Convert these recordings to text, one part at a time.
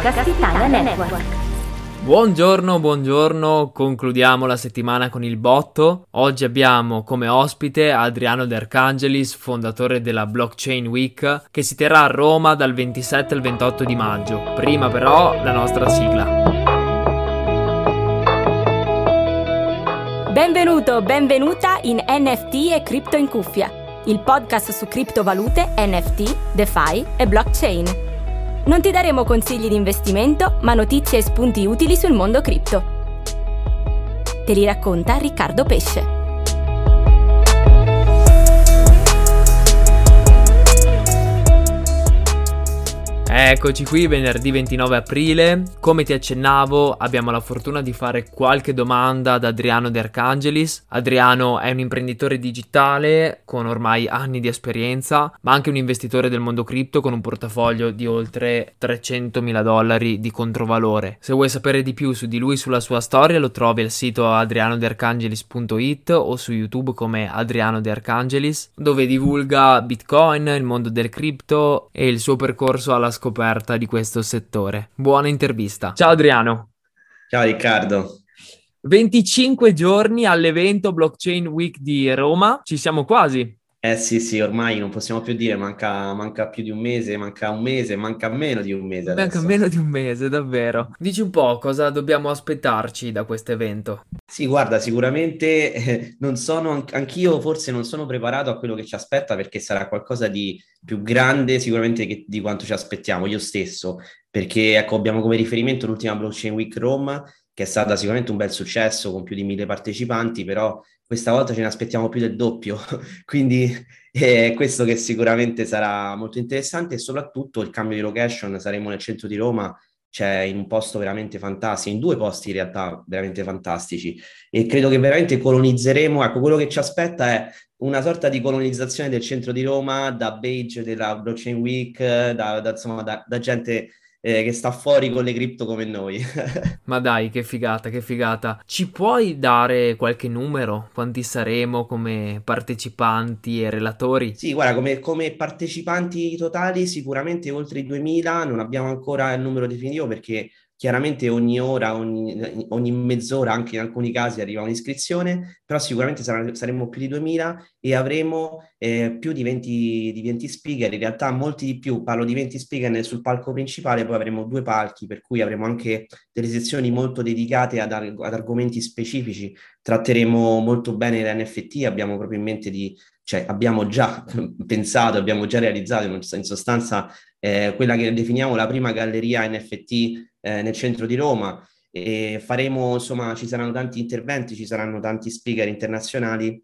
Podcast Italia Network. Buongiorno, buongiorno, concludiamo la settimana con il botto. Oggi abbiamo come ospite Adriano De Arcangelis, fondatore della Blockchain Week, che si terrà a Roma dal 27 al 28 di maggio. Prima però la nostra sigla. Benvenuto, benvenuta in NFT e Crypto in cuffia, il podcast su criptovalute, NFT, DeFi e blockchain. Non ti daremo consigli di investimento, ma notizie e spunti utili sul mondo cripto. Te li racconta Riccardo Pesce. Eccoci qui venerdì 29 aprile, come ti accennavo abbiamo la fortuna di fare qualche domanda ad Adriano De Arcangelis. Adriano è un imprenditore digitale con ormai anni di esperienza, ma anche un investitore del mondo cripto con un portafoglio di oltre 300 mila dollari di controvalore. Se vuoi sapere di più su di lui e sulla sua storia lo trovi al sito adrianodearcangelis.it o su YouTube come Adriano De Arcangelis, dove divulga Bitcoin, il mondo del cripto e il suo percorso alla scoperta di questo settore. Buona intervista. Ciao Adriano. Ciao Riccardo. 25 giorni all'evento Blockchain Week di Roma, ci siamo quasi. Eh sì, sì, ormai non possiamo più dire, manca, manca più di un mese, manca un mese, manca meno di un mese adesso. Manca meno di un mese, davvero. Dici un po' cosa dobbiamo aspettarci da questo evento. Sì, guarda, sicuramente eh, non sono, anch'io forse non sono preparato a quello che ci aspetta perché sarà qualcosa di più grande sicuramente che, di quanto ci aspettiamo, io stesso, perché ecco, abbiamo come riferimento l'ultima Blockchain Week Roma, che è stata sicuramente un bel successo con più di mille partecipanti, però questa volta ce ne aspettiamo più del doppio, quindi è questo che sicuramente sarà molto interessante e soprattutto il cambio di location, saremo nel centro di Roma, cioè in un posto veramente fantastico, in due posti in realtà veramente fantastici. E credo che veramente colonizzeremo, ecco quello che ci aspetta è una sorta di colonizzazione del centro di Roma da badge della Blockchain Week, da, da, insomma, da, da gente eh, che sta fuori con le cripto come noi. Ma dai, che figata, che figata. Ci puoi dare qualche numero? Quanti saremo come partecipanti e relatori? Sì, guarda, come, come partecipanti totali sicuramente oltre i 2000, non abbiamo ancora il numero definitivo perché Chiaramente ogni ora, ogni, ogni, mezz'ora, anche in alcuni casi arriva un'iscrizione, però sicuramente sarà, saremo più di 2000 e avremo eh, più di 20, di 20, speaker, in realtà molti di più, parlo di 20 speaker sul palco principale, poi avremo due palchi, per cui avremo anche delle sezioni molto dedicate ad, ad argomenti specifici, tratteremo molto bene l'NFT, abbiamo proprio in mente di, cioè abbiamo già pensato, abbiamo già realizzato in sostanza eh, quella che definiamo la prima galleria NFT eh, nel centro di Roma e faremo, insomma, ci saranno tanti interventi, ci saranno tanti speaker internazionali.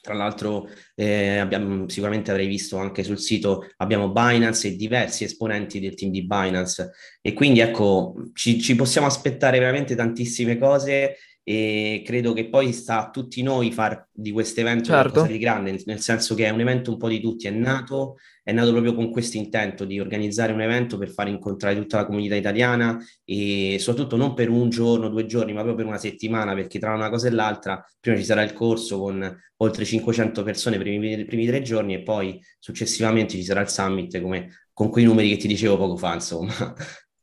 Tra l'altro, eh, abbiamo, sicuramente avrei visto anche sul sito, abbiamo Binance e diversi esponenti del team di Binance. E quindi ecco, ci, ci possiamo aspettare veramente tantissime cose e credo che poi sta a tutti noi far di questo evento certo. qualcosa di grande, nel senso che è un evento un po' di tutti, è nato, è nato proprio con questo intento di organizzare un evento per far incontrare tutta la comunità italiana e soprattutto non per un giorno, due giorni, ma proprio per una settimana, perché tra una cosa e l'altra prima ci sarà il corso con oltre 500 persone per i primi, primi tre giorni e poi successivamente ci sarà il summit come con quei numeri che ti dicevo poco fa, insomma.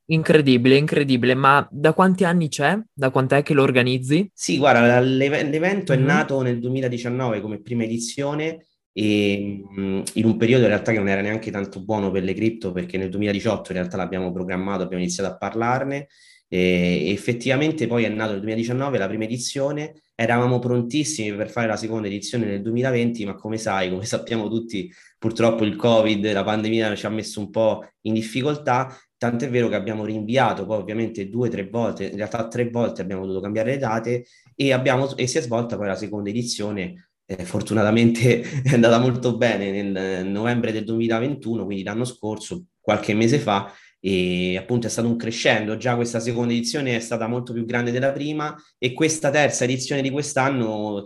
Incredibile, incredibile, ma da quanti anni c'è? Da quant'è che lo organizzi? Sì, guarda, l'evento mm-hmm. è nato nel 2019 come prima edizione e mm, in un periodo in realtà che non era neanche tanto buono per le cripto perché nel 2018 in realtà l'abbiamo programmato, abbiamo iniziato a parlarne e effettivamente poi è nato nel 2019 la prima edizione, eravamo prontissimi per fare la seconda edizione nel 2020, ma come sai, come sappiamo tutti, purtroppo il Covid, la pandemia ci ha messo un po' in difficoltà Tant'è vero che abbiamo rinviato poi ovviamente due o tre volte, in realtà tre volte abbiamo dovuto cambiare le date e, abbiamo, e si è svolta poi la seconda edizione. Eh, fortunatamente è andata molto bene nel novembre del 2021, quindi l'anno scorso, qualche mese fa, e appunto è stato un crescendo. Già questa seconda edizione è stata molto più grande della prima e questa terza edizione di quest'anno,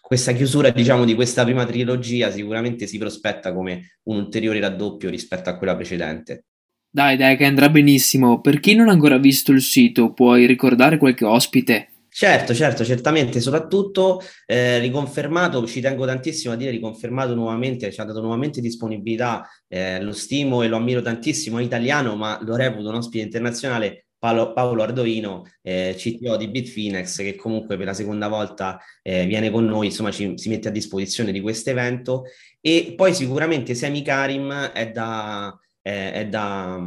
questa chiusura diciamo di questa prima trilogia sicuramente si prospetta come un ulteriore raddoppio rispetto a quella precedente. Dai, dai, che andrà benissimo. Per chi non ha ancora visto il sito, puoi ricordare qualche ospite? Certo, certo, certamente, soprattutto eh, riconfermato, ci tengo tantissimo a dire, riconfermato nuovamente, ci ha dato nuovamente disponibilità, eh, lo stimo e lo ammiro tantissimo, è italiano, ma lo reputo un ospite internazionale, Paolo, Paolo Ardovino, eh, CTO di Bitfinex, che comunque per la seconda volta eh, viene con noi, insomma ci, si mette a disposizione di questo evento e poi sicuramente Semi Karim è da eh, è da,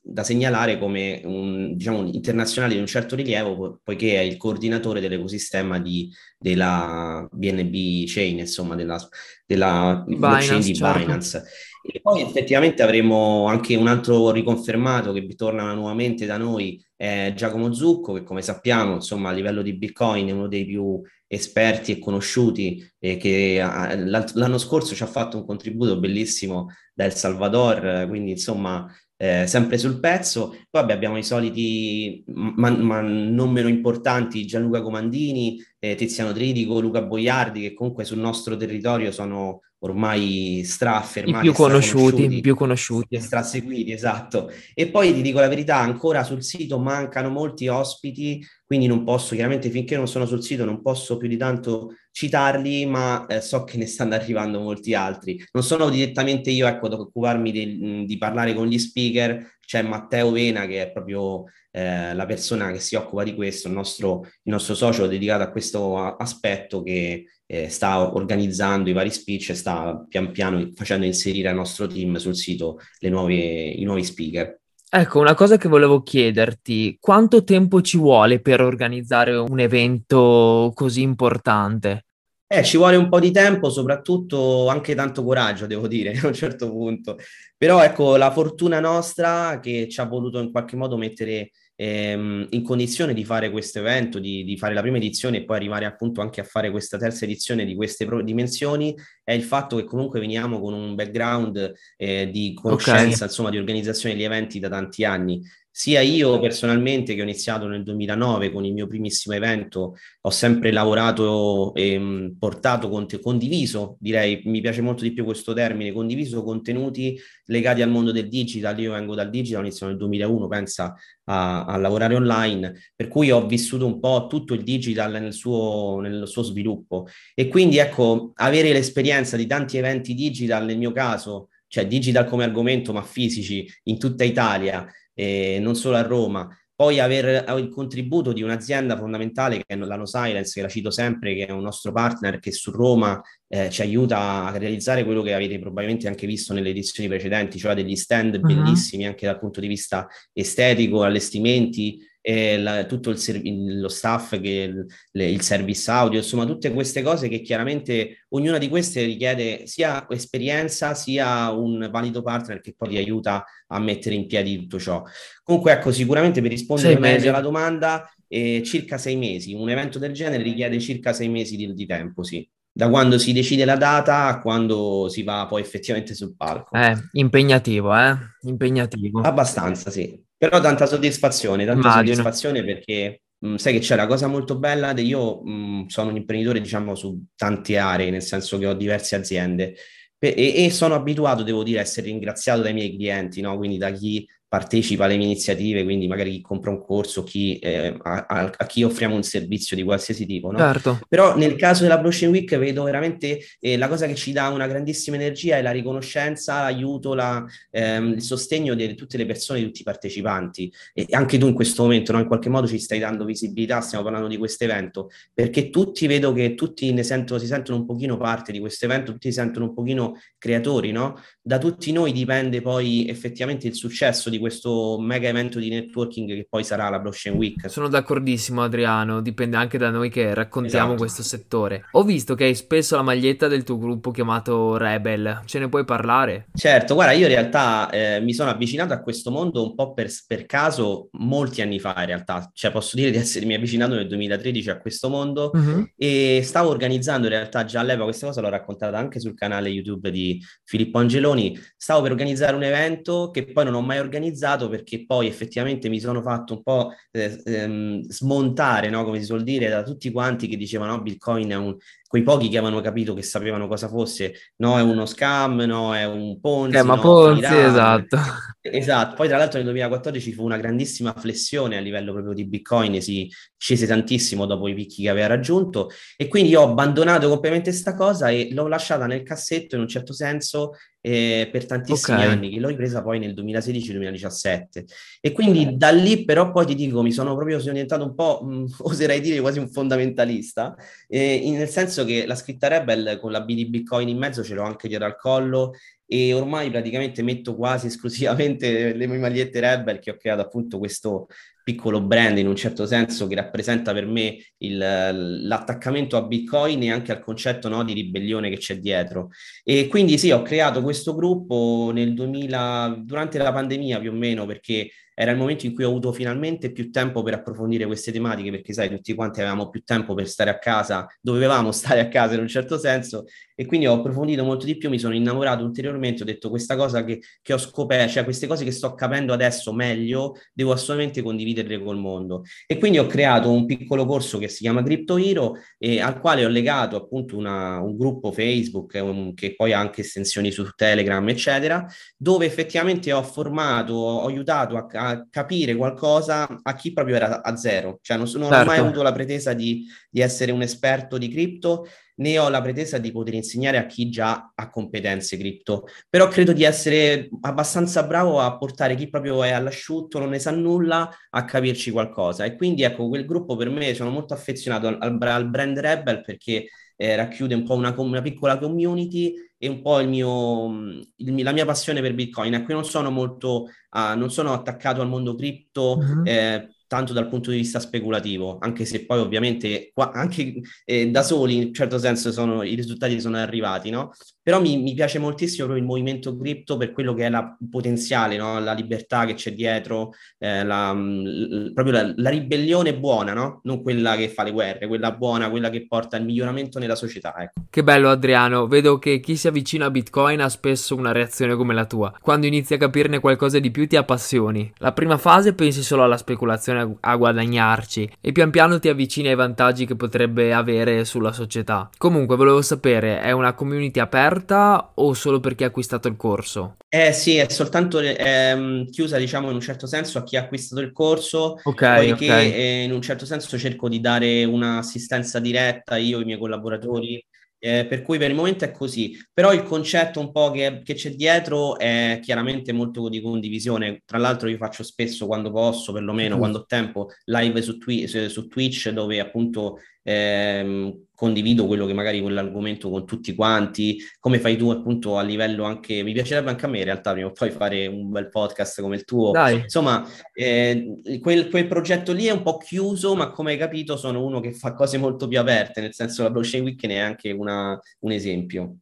da, segnalare come un, diciamo, internazionale di un certo rilievo, poiché è il coordinatore dell'ecosistema di, della BNB Chain, insomma, della, della Binance, blockchain di certo. Binance. E poi effettivamente avremo anche un altro riconfermato che torna nuovamente da noi, è Giacomo Zucco, che come sappiamo, insomma, a livello di Bitcoin è uno dei più esperti e conosciuti e che l'anno scorso ci ha fatto un contributo bellissimo da El Salvador, quindi insomma eh, sempre sul pezzo. Poi abbiamo i soliti, ma, ma, non meno importanti, Gianluca Comandini, eh, Tiziano Tridico, Luca Boiardi, che comunque sul nostro territorio sono ormai straffermati. I più conosciuti, i più conosciuti. Straseguiti, esatto. E poi ti dico la verità, ancora sul sito mancano molti ospiti, quindi non posso, chiaramente finché non sono sul sito non posso più di tanto citarli, ma eh, so che ne stanno arrivando molti altri. Non sono direttamente io, ecco, ad occuparmi di, di parlare con gli speaker, c'è Matteo Vena che è proprio eh, la persona che si occupa di questo, il nostro, il nostro socio dedicato a questo aspetto che eh, sta organizzando i vari speech e sta pian piano facendo inserire al nostro team sul sito nuove, i nuovi speaker. Ecco, una cosa che volevo chiederti, quanto tempo ci vuole per organizzare un evento così importante? Eh, ci vuole un po' di tempo, soprattutto anche tanto coraggio, devo dire, a un certo punto. Però ecco, la fortuna nostra che ci ha voluto in qualche modo mettere ehm, in condizione di fare questo evento, di, di, fare la prima edizione e poi arrivare appunto anche a fare questa terza edizione di queste pro- dimensioni, è il fatto che comunque veniamo con un background eh, di conoscenza, okay. insomma, di organizzazione degli eventi da tanti anni. Sia io personalmente che ho iniziato nel 2009 con il mio primissimo evento, ho sempre lavorato e portato, cont- condiviso, direi, mi piace molto di più questo termine, condiviso contenuti legati al mondo del digital. Io vengo dal digital, ho iniziato nel 2001, pensa a, a, lavorare online, per cui ho vissuto un po' tutto il digital nel suo, nel suo sviluppo. E quindi ecco, avere l'esperienza di tanti eventi digital, nel mio caso, cioè digital come argomento, ma fisici in tutta Italia, eh, non solo a Roma. Poi aver il contributo di un'azienda fondamentale che è la No Silence, che la cito sempre, che è un nostro partner che su Roma eh, ci aiuta a realizzare quello che avete probabilmente anche visto nelle edizioni precedenti, cioè degli stand uh-huh. bellissimi anche dal punto di vista estetico, allestimenti, e la, tutto il lo staff, che, le, il service audio, insomma tutte queste cose che chiaramente ognuna di queste richiede sia esperienza sia un valido partner che poi ti aiuta a mettere in piedi tutto ciò. Comunque ecco, sicuramente per rispondere meglio alla domanda, eh, circa sei mesi, un evento del genere richiede circa sei mesi di, di tempo, sì da quando si decide la data a quando si va poi effettivamente sul palco. Eh, impegnativo, eh? Impegnativo. Abbastanza, sì. Però tanta soddisfazione, tanta Immagino. soddisfazione perché mh, sai che c'è la cosa molto bella, de io mh, sono un imprenditore diciamo su tante aree, nel senso che ho diverse aziende e, e sono abituato, devo dire, a essere ringraziato dai miei clienti, no? quindi da chi partecipa alle mie iniziative, quindi magari chi compra un corso, chi, eh, a, a, chi offriamo un servizio di qualsiasi tipo. No? Certo. Però nel caso della Blockchain Week vedo veramente eh, la cosa che ci dà una grandissima energia è la riconoscenza, l'aiuto, la, ehm, il sostegno di tutte le persone, di tutti i partecipanti. E anche tu in questo momento, no? in qualche modo ci stai dando visibilità, stiamo parlando di questo evento, perché tutti vedo che tutti ne sentono, si sentono un pochino parte di questo evento, tutti si sentono un pochino creatori, no? Da tutti noi dipende poi effettivamente il successo di questo mega evento di networking che poi sarà la Blockchain Week. Sono d'accordissimo Adriano, dipende anche da noi che raccontiamo esatto. questo settore. Ho visto che hai spesso la maglietta del tuo gruppo chiamato Rebel, ce ne puoi parlare? Certo, guarda, io in realtà eh, mi sono avvicinato a questo mondo un po' per, per, caso molti anni fa in realtà, cioè posso dire di essermi avvicinato nel 2013 a questo mondo uh-huh. e stavo organizzando in realtà già all'epoca, questa cosa l'ho raccontata anche sul canale YouTube di Filippo Angeloni, stavo per organizzare un evento che poi non ho mai organizzato perché poi effettivamente mi sono fatto un po' eh, ehm, smontare, no? come si suol dire, da tutti quanti che dicevano no, Bitcoin è un, quei pochi che avevano capito che sapevano cosa fosse, no è uno scam, no è un Ponzi, eh, ma no, Ponzi, esatto. Esatto, poi tra l'altro nel 2014 fu una grandissima flessione a livello proprio di Bitcoin, si scese tantissimo dopo i picchi che aveva raggiunto e quindi ho abbandonato completamente questa cosa e l'ho lasciata nel cassetto in un certo senso eh, per tantissimi okay. anni, che l'ho ripresa poi nel 2016-2017. E quindi da lì però poi ti dico, mi sono proprio sono diventato un po', mh, oserei dire quasi un fondamentalista, eh, nel senso che la scritta Rebel con la B di Bitcoin in mezzo ce l'ho anche dietro al collo e ormai praticamente metto quasi esclusivamente le mie magliette Rebel che ho creato appunto questo piccolo brand in un certo senso che rappresenta per me il, l'attaccamento a Bitcoin e anche al concetto no, di ribellione che c'è dietro. E quindi sì, ho creato questo gruppo nel 2000, durante la pandemia più o meno, perché era il momento in cui ho avuto finalmente più tempo per approfondire queste tematiche, perché sai, tutti quanti avevamo più tempo per stare a casa, dovevamo stare a casa in un certo senso, e quindi ho approfondito molto di più, mi sono innamorato ulteriormente, ho detto questa cosa che, che ho scoperto, cioè queste cose che sto capendo adesso meglio, devo assolutamente condividerle col mondo. E quindi ho creato un piccolo corso che si chiama Crypto Hero, e al quale ho legato appunto una, un gruppo Facebook, un, che poi ha anche estensioni su Telegram, eccetera, dove effettivamente ho formato, ho aiutato a, a capire qualcosa a chi proprio era a zero. Cioè non, non certo. ho mai avuto la pretesa di, di, essere un esperto di cripto, né ho la pretesa di poter insegnare a chi già ha competenze cripto. Però credo di essere abbastanza bravo a portare chi proprio è all'asciutto, non ne sa nulla, a capirci qualcosa. E quindi ecco, quel gruppo per me, sono molto affezionato al, al brand Rebel perché eh, racchiude un po' una, una, piccola community e un po' il mio, il, la mia passione per Bitcoin. Ecco, io non sono molto, uh, non sono attaccato al mondo cripto, uh-huh. eh, tanto dal punto di vista speculativo, anche se poi ovviamente qua, anche eh, da soli in certo senso sono, i risultati sono arrivati, no? Però mi, mi piace moltissimo proprio il movimento cripto per quello che è la potenziale, no? la libertà che c'è dietro, eh, la, l, proprio la, la, ribellione buona, no? Non quella che fa le guerre, quella buona, quella che porta al miglioramento nella società. Ecco. Che bello Adriano, vedo che chi si avvicina a Bitcoin ha spesso una reazione come la tua. Quando inizi a capirne qualcosa di più ti appassioni. La prima fase pensi solo alla speculazione a, guadagnarci e pian piano ti avvicini ai vantaggi che potrebbe avere sulla società. Comunque volevo sapere, è una community aperta o solo per chi ha acquistato il corso? Eh sì, è soltanto eh, chiusa diciamo in un certo senso a chi ha acquistato il corso, okay, poiché okay. Eh, in un certo senso cerco di dare un'assistenza diretta io e i miei collaboratori eh, per cui per il momento è così, però il concetto un po' che, che, c'è dietro è chiaramente molto di condivisione. Tra l'altro io faccio spesso quando posso, perlomeno mm. quando ho tempo, live su, twi- su Twitch dove appunto ehm, condivido quello che magari quell'argomento con tutti quanti, come fai tu appunto a livello anche, mi piacerebbe anche a me in realtà prima o poi fare un bel podcast come il tuo. Dai. Insomma, eh, quel, quel, progetto lì è un po' chiuso, ma come hai capito sono uno che fa cose molto più aperte, nel senso la blockchain week ne è anche una, un esempio.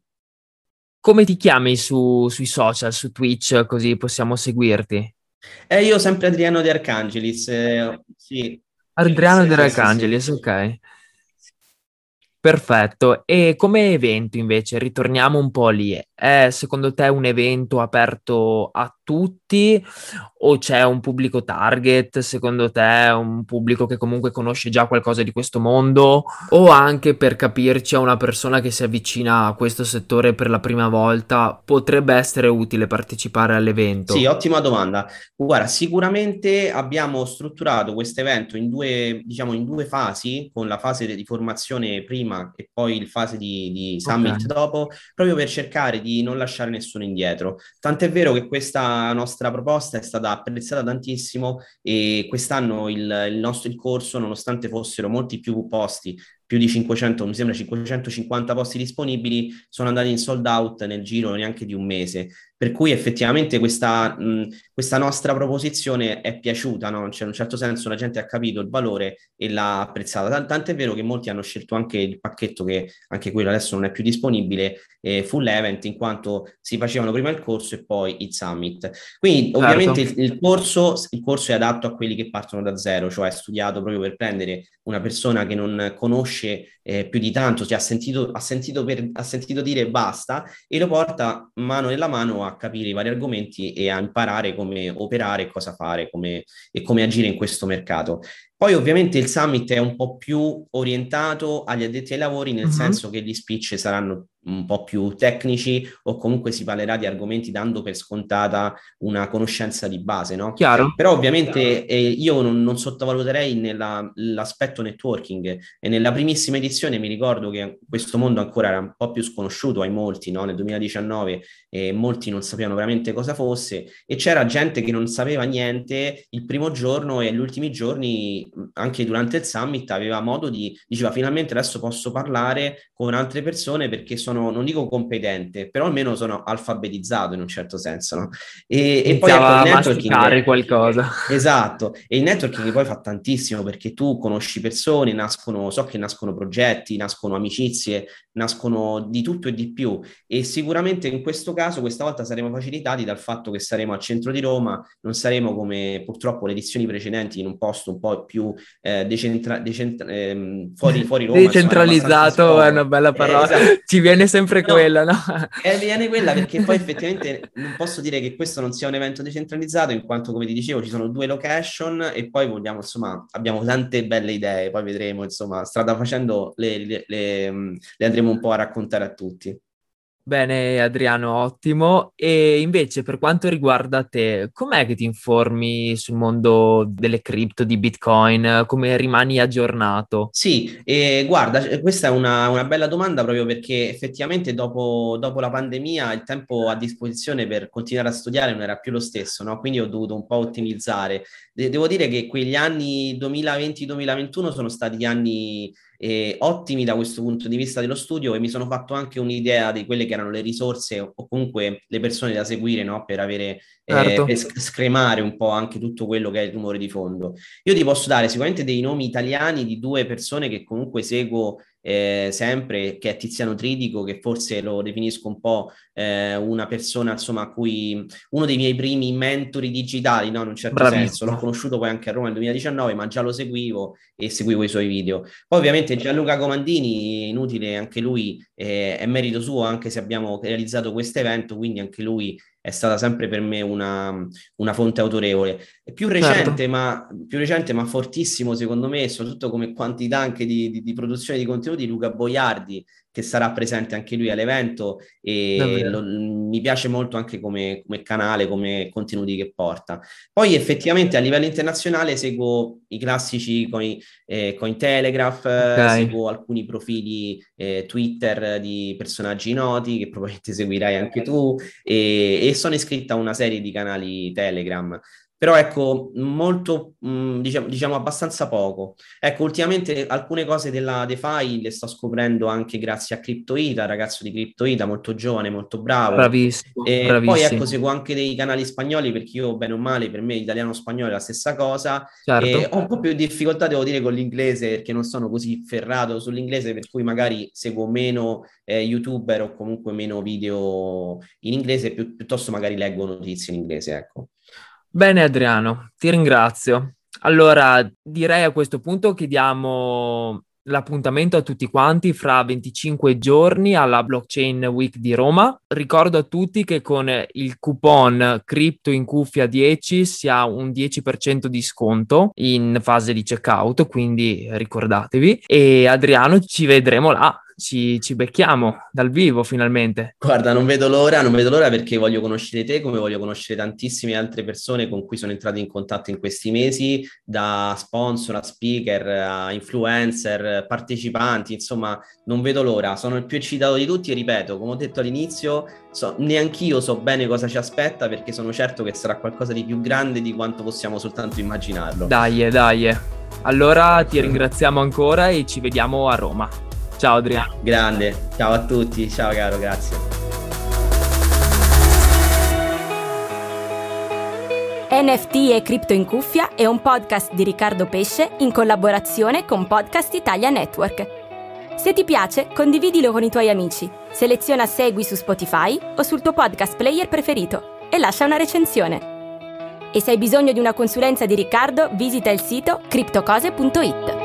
Come ti chiami su, sui social, su Twitch, così possiamo seguirti? Eh, io sempre Adriano De Arcangelis, eh, sì. Adriano sì, De Arcangelis, sì, sì. ok. Perfetto. E come evento invece, ritorniamo un po' lì. È secondo te un evento aperto a tutti o c'è un pubblico target, secondo te, un pubblico che comunque conosce già qualcosa di questo mondo o anche per capirci a una persona che si avvicina a questo settore per la prima volta potrebbe essere utile partecipare all'evento? Sì, ottima domanda. Guarda, sicuramente abbiamo strutturato questo evento in due, diciamo, in due fasi, con la fase di formazione prima e poi il fase di, di summit okay. dopo, proprio per cercare di non lasciare nessuno indietro. Tant'è vero che questa nostra proposta è stata apprezzata tantissimo e quest'anno il, il nostro il corso, nonostante fossero molti più posti, più di 500, mi sembra 550 posti disponibili, sono andati in sold out nel giro neanche di un mese. Per cui effettivamente questa, mh, questa nostra proposizione è piaciuta, no? cioè in un certo senso la gente ha capito il valore e l'ha apprezzata. Tant'è vero che molti hanno scelto anche il pacchetto che anche quello adesso non è più disponibile, eh, full event, in quanto si facevano prima il corso e poi il summit. Quindi certo. ovviamente il, il, corso, il corso è adatto a quelli che partono da zero, cioè è studiato proprio per prendere una persona che non conosce conosce eh, più di tanto, cioè ha sentito, ha, sentito per, ha sentito dire basta e lo porta mano nella mano a capire i vari argomenti e a imparare come operare, cosa fare come, e come agire in questo mercato. Poi ovviamente il summit è un po' più orientato agli addetti ai lavori, nel uh-huh. senso che gli speech saranno un po' più tecnici o comunque si parlerà di argomenti dando per scontata una conoscenza di base, no? Chiaro. Però ovviamente eh, io non, non sottovaluterei nella, l'aspetto networking e nella primissima edizione mi ricordo che questo mondo ancora era un po' più sconosciuto ai molti, no? Nel 2019 eh, molti non sapevano veramente cosa fosse e c'era gente che non sapeva niente il primo giorno e gli ultimi giorni anche durante il summit aveva modo di, diceva finalmente adesso posso parlare con altre persone perché sono, non dico competente, però almeno sono alfabetizzato in un certo senso, no? E, e poi ecco, il networking... qualcosa. Esatto, e il networking poi fa tantissimo perché tu conosci persone, nascono, so che nascono progetti, nascono amicizie, nascono di tutto e di più e sicuramente in questo caso questa volta saremo facilitati dal fatto che saremo al centro di Roma, non saremo come purtroppo le edizioni precedenti in un posto un po' più eh, decentra- decentra- ehm, fuori, fuori Roma. Decentralizzato è una bella parola, eh, esatto. ci viene sempre no, quella, no? Eh, viene quella perché poi effettivamente non posso dire che questo non sia un evento decentralizzato in quanto come ti dicevo ci sono due location e poi vogliamo insomma abbiamo tante belle idee, poi vedremo insomma strada facendo le, le, le, le andremo un po' a raccontare a tutti. Bene Adriano, ottimo. E invece per quanto riguarda te, com'è che ti informi sul mondo delle cripto, di Bitcoin? Come rimani aggiornato? Sì, eh, guarda, questa è una, una, bella domanda proprio perché effettivamente dopo, dopo, la pandemia il tempo a disposizione per continuare a studiare non era più lo stesso, no? Quindi ho dovuto un po' ottimizzare. De- devo dire che quegli anni 2020-2021 sono stati anni eh, ottimi da questo punto di vista dello studio e mi sono fatto anche un'idea di quelle che erano le risorse o comunque le persone da seguire no? per avere eh, certo. per scremare un po' anche tutto quello che è il rumore di fondo. Io ti posso dare sicuramente dei nomi italiani di due persone che comunque seguo eh, sempre, che è Tiziano Tridico, che forse lo definisco un po' eh, una persona, insomma, a cui uno dei miei primi mentori digitali, no? in un certo Bravissimo. senso, l'ho conosciuto poi anche a Roma nel 2019, ma già lo seguivo e seguivo i suoi video. Poi ovviamente Gianluca Comandini, inutile, anche lui eh, è merito suo, anche se abbiamo realizzato questo evento, quindi anche lui è stata sempre per me una, una fonte autorevole. È più recente, certo. ma, più recente, ma fortissimo secondo me, soprattutto come quantità anche di, di, di produzione di contenuti, Luca Boiardi, che sarà presente anche lui all'evento e lo, mi piace molto anche come, come, canale, come contenuti che porta. Poi effettivamente a livello internazionale seguo i classici coin, eh, Cointelegraph, okay. seguo alcuni profili eh, Twitter di personaggi noti che probabilmente seguirai anche tu e, e sono iscritta a una serie di canali Telegram. Però ecco, molto, mh, mm, diciamo, diciamo, abbastanza poco. Ecco, ultimamente alcune cose della DeFi le sto scoprendo anche grazie a CryptoIta, ragazzo di CryptoIta, molto giovane, molto bravo. Bravissimo, e bravissimo. Poi ecco, seguo anche dei canali spagnoli perché io, bene o male, per me italiano-spagnolo è la stessa cosa. Certo. E ho un po' più di difficoltà, devo dire, con l'inglese perché non sono così ferrato sull'inglese, per cui magari seguo meno eh, youtuber o comunque meno video in inglese, pi- piuttosto magari leggo notizie in inglese, ecco. Bene Adriano, ti ringrazio. Allora, direi a questo punto che diamo l'appuntamento a tutti quanti fra 25 giorni alla Blockchain Week di Roma. Ricordo a tutti che con il coupon Crypto in cuffia 10 si ha un 10% di sconto in fase di checkout, quindi ricordatevi. E Adriano, ci vedremo là ci, ci, becchiamo dal vivo finalmente. Guarda, non vedo l'ora, non vedo l'ora perché voglio conoscere te come voglio conoscere tantissime altre persone con cui sono entrato in contatto in questi mesi, da sponsor a speaker a influencer, partecipanti, insomma, non vedo l'ora. Sono il più eccitato di tutti e ripeto, come ho detto all'inizio, so, neanch'io so bene cosa ci aspetta perché sono certo che sarà qualcosa di più grande di quanto possiamo soltanto immaginarlo. Dai, dai. Allora ti ringraziamo ancora e ci vediamo a Roma. Ciao Adriano. Grande, ciao a tutti, ciao caro, grazie. NFT e Cripto in Cuffia è un podcast di Riccardo Pesce in collaborazione con Podcast Italia Network. Se ti piace, condividilo con i tuoi amici, seleziona Segui su Spotify o sul tuo podcast player preferito e lascia una recensione. E se hai bisogno di una consulenza di Riccardo, visita il sito criptocose.it.